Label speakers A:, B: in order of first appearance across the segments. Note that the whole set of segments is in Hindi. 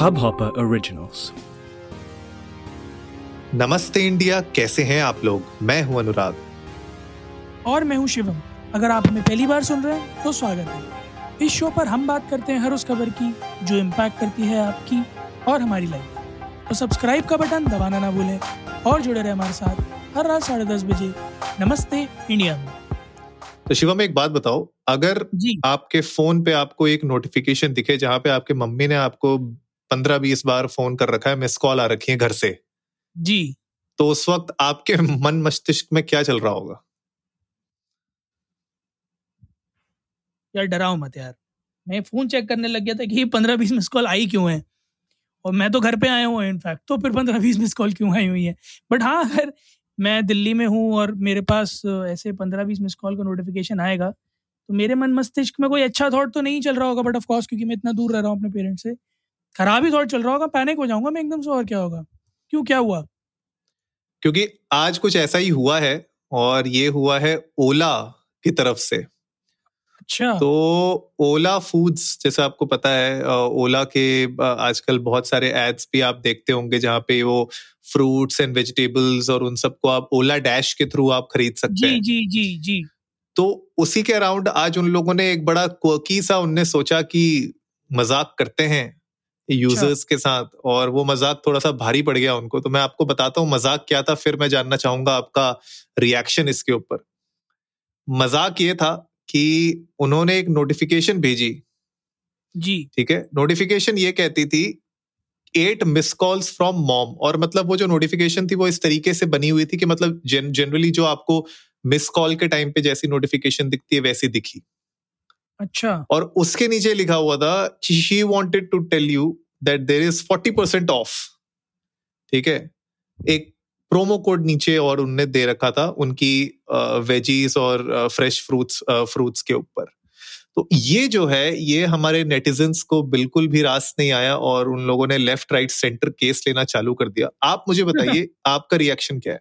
A: Hubhopper Originals.
B: नमस्ते इंडिया कैसे हैं आप लोग? मैं हूँ अनुराग।
C: और मैं हूँ शिवम। अगर आप हमें पहली बार सुन रहे हैं तो स्वागत है। इस शो पर हम बात करते हैं हर उस खबर की जो इम्पैक्ट करती है आपकी और हमारी लाइफ तो सब्सक्राइब का बटन दबाना ना भूलें और जुड़े रहे हमारे साथ हर रात साढ़े दस बजे। नमस्ते इंडिया में।
B: तो शिवम एक बात बताओ। अगर
C: जी।
B: आपके फ़ोन पे आपको एक नोटिफिकेशन दिखे जहाँ पे आपके मम्मी ने आपको पंद्रह बीस बार फ़ोन कर रखा है मिस कॉल आ रखी है घर से।
C: जी।
B: तो उस वक्त आपके मन मस्तिष्क में क्या चल रहा होगा?
C: यार डराओ मत यार। मैं फ़ोन चेक करने लग गया था कि पंद्रह बीस मिस कॉल आई क्यों है? और मैं तो घर पे आया हूँ इनफैक्ट तो फिर पंद्रह बीस मिस कॉल क्यों आई हुई है? बट हाँ अगर मैं दिल्ली में हूँ और मेरे पास ऐसे पंद्रह बीस मिस कॉल का नोटिफिकेशन आएगा तो मेरे मन मस्तिष्क में कोई अच्छा थॉट तो नहीं चल रहा होगा बट ऑफ़ कोर्स क्योंकि मैं इतना दूर रह रहा हूँ अपने पेरेंट्स से। खराब ही थॉट चल रहा होगा पैनिक हो जाऊँगा मैं एकदम से और क्या होगा? क्यों क्या हुआ?
B: क्योंकि आज कुछ ऐसा ही हुआ है और ये हुआ है ओला की तरफ़ से।
C: अच्छा।
B: तो ओला फूड्स जैसे आपको पता है ओला के आजकल बहुत सारे एड्स भी आप देखते होंगे जहाँ पे वो फ्रूट्स एंड वेजिटेबल्स और उन सबको आप ओला डैश के थ्रू आप खरीद सकते
C: जी
B: हैं।
C: जी जी जी।
B: तो उसी के अराउंड आज उन लोगों ने एक बड़ा क्वर्की सा उनने सोचा कि मज़ाक करते हैं यूज़र्स के साथ और वो मज़ाक थोड़ा सा भारी पड़ गया उनको तो मैं आपको बताता हूँ मज़ाक क्या था फिर मैं जानना चाहूँगा आपका रिएक्शन इसके ऊपर। मज़ाक ये था कि उन्होंने एक नोटिफिकेशन भेजी।
C: जी।
B: ठीक है? नोटिफिकेशन ये कहती थी eight miss calls from mom और मतलब वो जो नोटिफिकेशन थी वो इस तरीके से बनी हुई थी कि मतलब जनरली जो आपको मिस कॉल के टाइम पे जैसी नोटिफिकेशन दिखती है वैसी दिखी।
C: अच्छा।
B: और उसके नीचे लिखा हुआ था she wanted to tell you that there is forty percent of ठीक है? एक प्रोमो कोड नीचे और उनने दे रखा था उनकी वेजीज और फ्रेश फ्रूट्स फ्रूट्स के ऊपर। तो ये जो है ये हमारे नेटिजन्स को बिल्कुल भी रास नहीं आया और उन लोगों ने लेफ़्ट राइट सेंटर केस लेना चालू कर दिया। आप मुझे बताइए आपका रिएक्शन क्या है?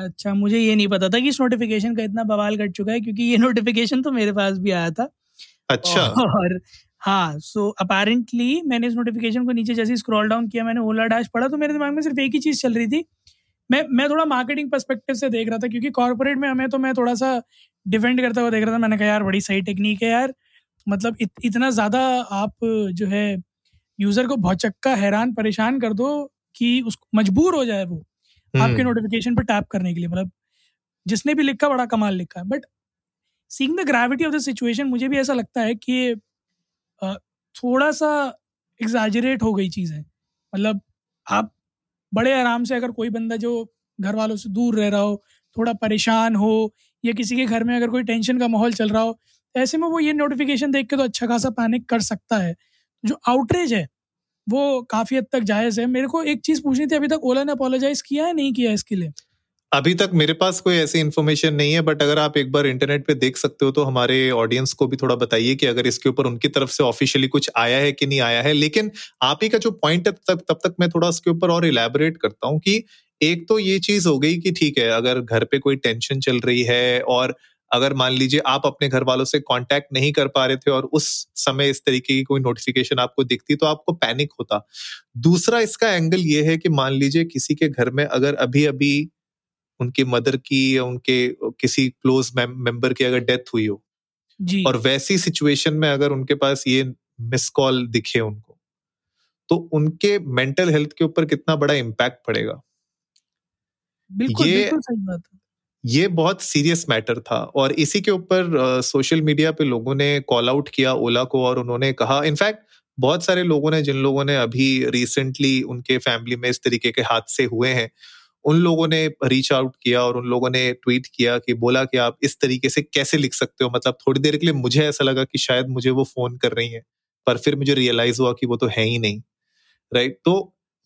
C: अच्छा मुझे ये नहीं पता था कि इस नोटिफिकेशन का इतना बवाल कर चुका है क्योंकि ये नोटिफिकेशन तो मेरे पास भी आया था।
B: अच्छा।
C: और हाँ सो अपेरेंटली मैंने इस नोटिफिकेशन को नीचे जैसे स्क्रॉल डाउन किया मैंने ओला डैश पढ़ा तो मेरे दिमाग में सिर्फ़ एक ही चीज़ चल रही थी। मैं मैं थोड़ा मार्केटिंग पर्सपेक्टिव से देख रहा था क्योंकि कॉर्पोरेट में हमें तो मैं थोड़ा सा डिफेंड करता हुआ देख रहा था। मैंने कहा यार बड़ी सही टेक्निक है यार। मतलब इत, इतना ज़्यादा आप जो है यूज़र को भौचक्का हैरान परेशान कर दो कि उसको मजबूर हो जाए वो। आपके नोटिफिकेशन पर टैप करने के लिए मतलब जिसने भी लिखा बड़ा कमाल लिखा है। But seeing the gravity of the situation मुझे भी ऐसा लगता है कि थोड़ा सा एग्जाजरेट हो गई चीज़ें। मतलब आप बड़े आराम से अगर कोई बंदा जो घर वालों से दूर रह रहा हो थोड़ा परेशान हो या किसी के घर में अगर कोई टेंशन का माहौल चल रहा हो ऐसे में वो ये नोटिफिकेशन देख के तो अच्छा खासा पैनिक कर सकता है। जो आउटरीच है वो काफ़ी हद तक जायज़ है। मेरे को एक चीज़ पूछनी थी, अभी तक ओला ने अपोलोजाइज किया है, नहीं किया इसके लिए?
B: अभी तक मेरे पास कोई ऐसी इन्फॉर्मेशन नहीं है बट अगर आप एक बार इंटरनेट पे देख सकते हो तो हमारे ऑडियंस को भी थोड़ा बताइए कि अगर इसके ऊपर उनकी तरफ़ से ऑफिशियली कुछ आया है कि नहीं आया है। लेकिन आप ही का जो पॉइंट है, तब तब तक मैं थोड़ा उसके ऊपर और इलेबोरेट करता हूँ कि एक तो ये चीज़ हो गई कि ठीक है, अगर घर पे कोई टेंशन चल रही है और अगर मान लीजिए आप अपने घर वालों से कांटेक्ट नहीं कर पा रहे थे और उस समय इस तरीके की कोई नोटिफिकेशन आपको दिखती तो आपको पैनिक होता। दूसरा इसका एंगल ये है कि मान लीजिए किसी के घर में अगर अभी अभी उनकी मदर की या उनके किसी क्लोज मेंबर की अगर डेथ हुई हो
C: जी।
B: और वैसी सिचुएशन में अगर उनके पास ये मिस कॉल दिखे उनको तो उनके मेंटल हेल्थ के ऊपर कितना बड़ा इम्पैक्ट पड़ेगा?
C: बिल्कुल
B: ये-
C: बिल्कुल सही बात है।
B: ये बहुत सीरियस मैटर था और इसी के ऊपर सोशल मीडिया पे लोगों ने कॉल आउट किया ओला को और उन्होंने कहा इनफैक्ट बहुत सारे लोगों ने, जिन लोगों ने अभी रिसेंटली उनके फैमिली में इस तरीके के हादसे हुए हैं, उन लोगों ने रीच आउट किया और उन लोगों ने ट्वीट किया कि बोला कि आप इस तरीके से कैसे लिख सकते हो? मतलब थोड़ी देर के लिए मुझे ऐसा लगा कि शायद मुझे वो फ़ोन कर रही है, पर फिर मुझे रियलाइज़ हुआ कि वो तो है ही नहीं राइट तो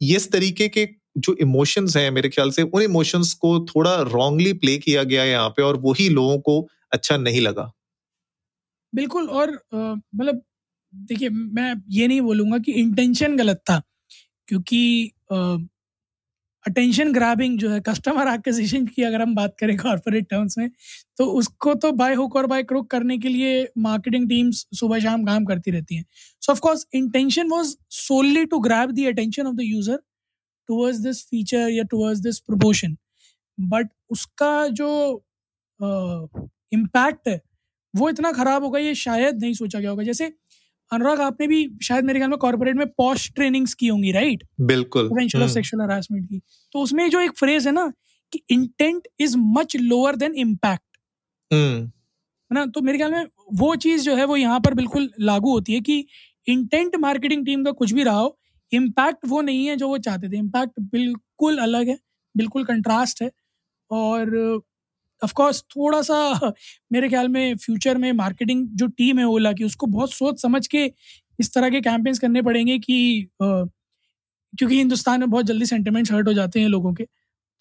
B: इस तरीके के जो इमोशंस हैं मेरे ख्याल से, उन इमोशंस को थोड़ा रॉन्गली प्ले किया गया यहाँ पे और वही लोगों को अच्छा नहीं लगा।
C: बिल्कुल, और मतलब देखिए, मैं ये नहीं बोलूँगा कि इंटेंशन गलत था, क्योंकि अटेंशन ग्रैबिंग जो है कस्टमर एक्विजिशन की अगर हम बात करें कॉर्पोरेट टर्म्स में तो उसको तो बाय हुक और बाय क्रुक करने के लिए मार्केटिंग टीम्स सुबह शाम काम करती रहती हैं। So of course intention was solely to grab the attention of the user towards this feature या टुवर्ड्स दिस प्रमोशन बट उसका जो इम्पैक्ट है वो इतना खराब होगा ये शायद नहीं सोचा गया होगा। जैसे अनुराग आपने भी शायद मेरे ख्याल में कॉर्पोरेट में पॉश ट्रेनिंग्स की होंगी राइट
B: बिल्कुल।
C: प्रिवेंशन ऑफ़ सेक्सुअल हरासमेंट की। तो उसमें जो एक फ्रेज है ना कि intent is much lower than impact है ना? तो मेरे ख्याल में वो चीज़ जो है वो यहाँ पर बिल्कुल लागू होती है कि इंटेंट मार्केटिंग टीम का कुछ भी रहा हो इम्पैक्ट वो नहीं है जो वो चाहते थे। इम्पैक्ट बिल्कुल अलग है, बिल्कुल कंट्रास्ट है और ऑफकोर्स थोड़ा सा मेरे ख्याल में फ्यूचर में मार्केटिंग जो टीम है ओला की, उसको बहुत सोच समझ के इस तरह के कैंपेन्स करने पड़ेंगे कि क्योंकि हिंदुस्तान में बहुत जल्दी सेंटिमेंट्स हर्ट हो जाते हैं लोगों के।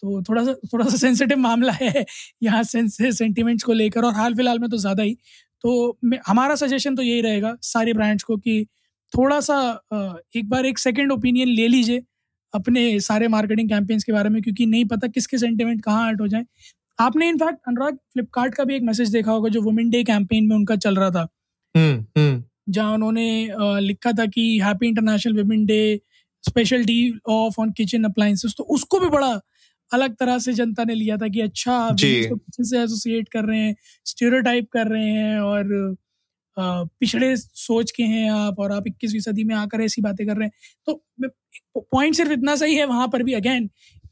C: तो थोड़ा सा थोड़ा सा सेंसिटिव मामला है यहाँ सेंटिमेंट्स को लेकर और हाल फ़िलहाल में तो ज़्यादा ही। तो हमारा सजेशन तो यही रहेगा सारे ब्रांड्स को कि थोड़ा सा एक बार एक सेकेंड ओपिनियन ले लीजिए अपने सारे मार्केटिंग कैंपेन्स के बारे में क्योंकि नहीं पता किसके सेंटिमेंट कहाँ हर्ट हो जाए। आपने इनफैक्ट अनुराग फ्लिपकार्ट का भी एक मैसेज देखा होगा जो वुमेन डे कैंपेन में उनका चल रहा था। हम्म, हम्म। जहाँ उन्होंने लिखा था कि happy international women day special deal off on kitchen appliances तो उसको भी बड़ा अलग तरह से जनता ने लिया था कि अच्छा से एसोसिएट कर रहे हैं स्टीरियोटाइप कर रहे हैं और पिछड़े सोच के हैं आप और आप इक्कीसवीं सदी में आकर ऐसी बातें कर रहे हैं। तो पॉइंट सिर्फ़ इतना सही है वहाँ पर भी अगेन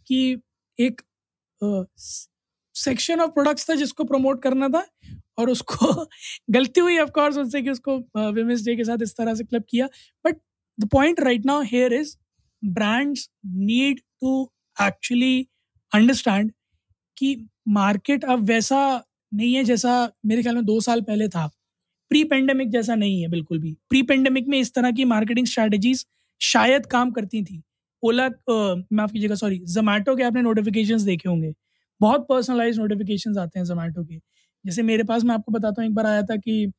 C: कि एक सेक्शन ऑफ़ प्रोडक्ट्स था जिसको प्रमोट करना था और उसको गलती हुई ऑफ़ कोर्स उनसे कि उसको विमेंस डे के साथ इस तरह से क्लब किया। But the point right now here is brands need to actually understand कि मार्केट अब वैसा नहीं है जैसा मेरे ख्याल में दो साल पहले था। प्री पेंडेमिक जैसा नहीं है बिल्कुल भी। प्री पेंडेमिक में इस तरह की मार्केटिंग स्ट्रैटेजीज शायद काम करती थी। ओला माफ़ कीजिएगा सॉरी जोमैटो के आपने नोटिफिकेशंस देखे होंगे। बहुत पर्सनलाइज नोटिफिकेशन आते हैं जोमेटो के। जैसे मेरे पास मैं आपको बताता हूँ एक बार आया था कि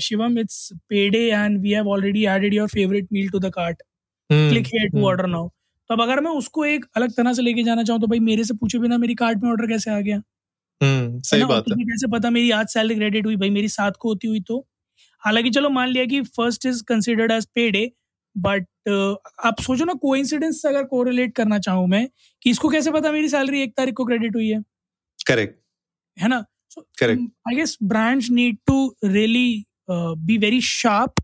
C: Shivam it's pay day and we have already added your favourite meal to the cart click here to order now तो अब अगर मैं उसको एक अलग तरह से लेके जाना चाहूँ तो भाई मेरे से पूछे बिना मेरी कार्ट में ऑर्डर कैसे आ गया?
B: सही बात है।
C: कैसे पता मेरी आज सैलरी क्रेडिट हुई भाई मेरी सात को होती हुई तो। हालाँकि चलो मान लिया कि first is considered as pay day but आप सोचो ना कोइंसिडेंस अगर कोरिलेट करना चाहूँ मैं कि इसको कैसे पता मेरी सैलरी एक तारीख को क्रेडिट हुई है?
B: करेक्ट
C: है ना? Correct I guess brands need to really be very sharp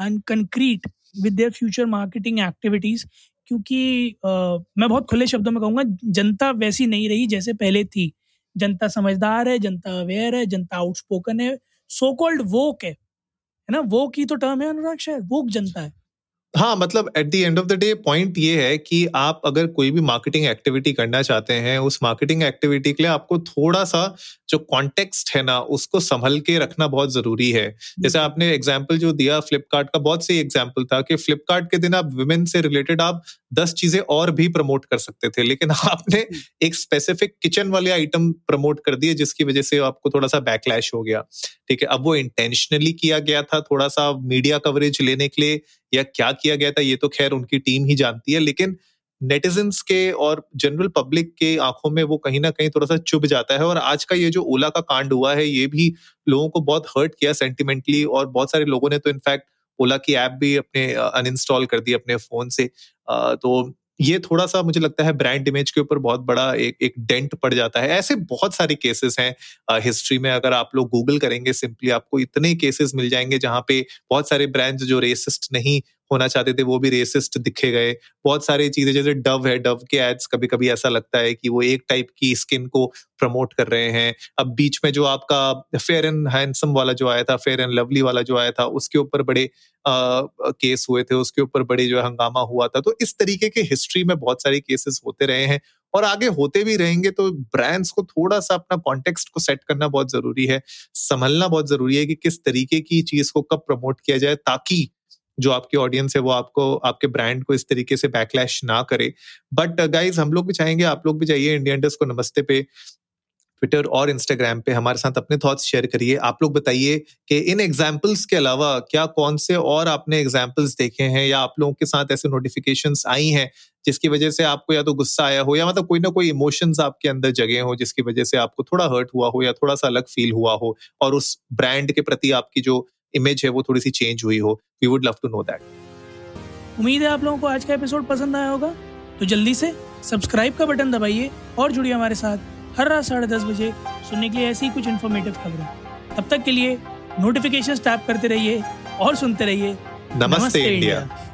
C: and concrete with their future marketing activities क्योंकि uh, मैं बहुत खुले शब्दों में कहूँगा जनता वैसी नहीं रही जैसे पहले थी। जनता समझदार है, जनता अवेयर है, जनता आउटस्पोकन है। सो कॉल्ड वोक है। है ना? वोक ही तो टर्म है अनुराग शायद। वोक जनता है।
B: हाँ मतलब at the end of the day point ये है कि आप अगर कोई भी मार्केटिंग एक्टिविटी करना चाहते हैं उस मार्केटिंग एक्टिविटी के लिए आपको थोड़ा सा जो कॉन्टेक्स्ट है ना उसको संभल के रखना बहुत ज़रूरी है। जैसे आपने एग्ज़ाम्पल जो दिया फ्लिपकार्ट का बहुत सही एग्ज़ाम्पल था कि फ्लिपकार्ट के दिन आप वुमेन से रिलेटेड आप दस चीज़ें और भी प्रमोट कर सकते थे लेकिन आपने एक स्पेसिफिक किचन वाले आइटम प्रमोट कर दिए जिसकी वजह से आपको थोड़ा सा बैकलैश हो गया। ठीक है अब वो इंटेंशनली किया गया था थोड़ा सा मीडिया कवरेज लेने के लिए या क्या किया गया था, ये तो खैर उनकी टीम ही जानती है, लेकिन नेटिजन के और जनरल पब्लिक के आँखों में वो कहीं ना कहीं थोड़ा सा चुभ जाता है और आज का ये जो ओला का कांड हुआ है, ये भी लोगों को बहुत हर्ट किया सेंटिमेंटली और बहुत सारे लोगों ने तो इनफैक्ट ओला की ऐप भी अपने अनइंस्टॉल कर दी अपने फ़ोन से। तो ये थोड़ा सा मुझे लगता है ब्रांड इमेज के ऊपर बहुत बड़ा एक एक डेंट पड़ जाता है। ऐसे बहुत सारे केसेस हैं हिस्ट्री में अगर आप लोग गूगल करेंगे सिंपली आपको इतने केसेस मिल जाएँगे जहाँ पे बहुत सारे ब्रांड्स जो रेसिस्ट नहीं होना चाहते थे वो भी रेसिस्ट दिखे गए। बहुत सारी चीज़ें जैसे डव है डव के एड्स कभी कभी ऐसा लगता है कि वो एक टाइप की स्किन को प्रमोट कर रहे हैं। अब बीच में जो आपका फेयर एंड हैंडसम वाला जो आया था फेयर एंड लवली वाला जो आया था उसके ऊपर बड़े आ, केस हुए थे उसके ऊपर बड़े जो हंगामा हुआ था। तो इस तरीके के हिस्ट्री में बहुत सारे केसेस होते रहे हैं और आगे होते भी रहेंगे तो ब्रांड्स को थोड़ा सा अपना कॉन्टेक्स्ट को सेट करना बहुत ज़रूरी है। संभलना बहुत ज़रूरी है कि किस तरीके की चीज़ को कब प्रमोट किया जाए ताकि जो आपकी ऑडियंस है वो आपको आपके ब्रांड को इस तरीके से बैकलैश ना करे। बट गाइज़ uh, हम लोग भी चाहेंगे आप लोग भी जाइए इंडियन डेस्क को नमस्ते पे ट्विटर और इंस्टाग्राम पे हमारे साथ अपने थॉट्स शेयर करिए। आप लोग बताइए कि इन एग्जाम्पल्स के अलावा क्या कौन से और आपने एग्जाम्पल्स देखे हैं या आप लोगों के साथ ऐसे नोटिफिकेशंस आई हैं जिसकी वजह से आपको या तो गुस्सा आया हो या मतलब कोई ना कोई इमोशंस आपके अंदर जगे हो जिसकी वजह से आपको थोड़ा हर्ट हुआ हो या थोड़ा सा अलग फील हुआ हो और उस ब्रांड के प्रति आपकी जो इमेज है वो थोड़ी सी चेंज हुई हो we would love to know that
C: उम्मीद है आप लोगों को आज का एपिसोड पसंद आया होगा। तो जल्दी से सब्सक्राइब का बटन दबाइए और जुड़िए हमारे साथ हर रात साढ़े दस बजे सुनने के लिए ऐसी कुछ इन्फॉर्मेटिव खबरें। तब तक के लिए नोटिफिकेशन टैप करते रहिए और सुनते रहिए।
B: नमस्ते, नमस्ते इंडिया, इंडिया।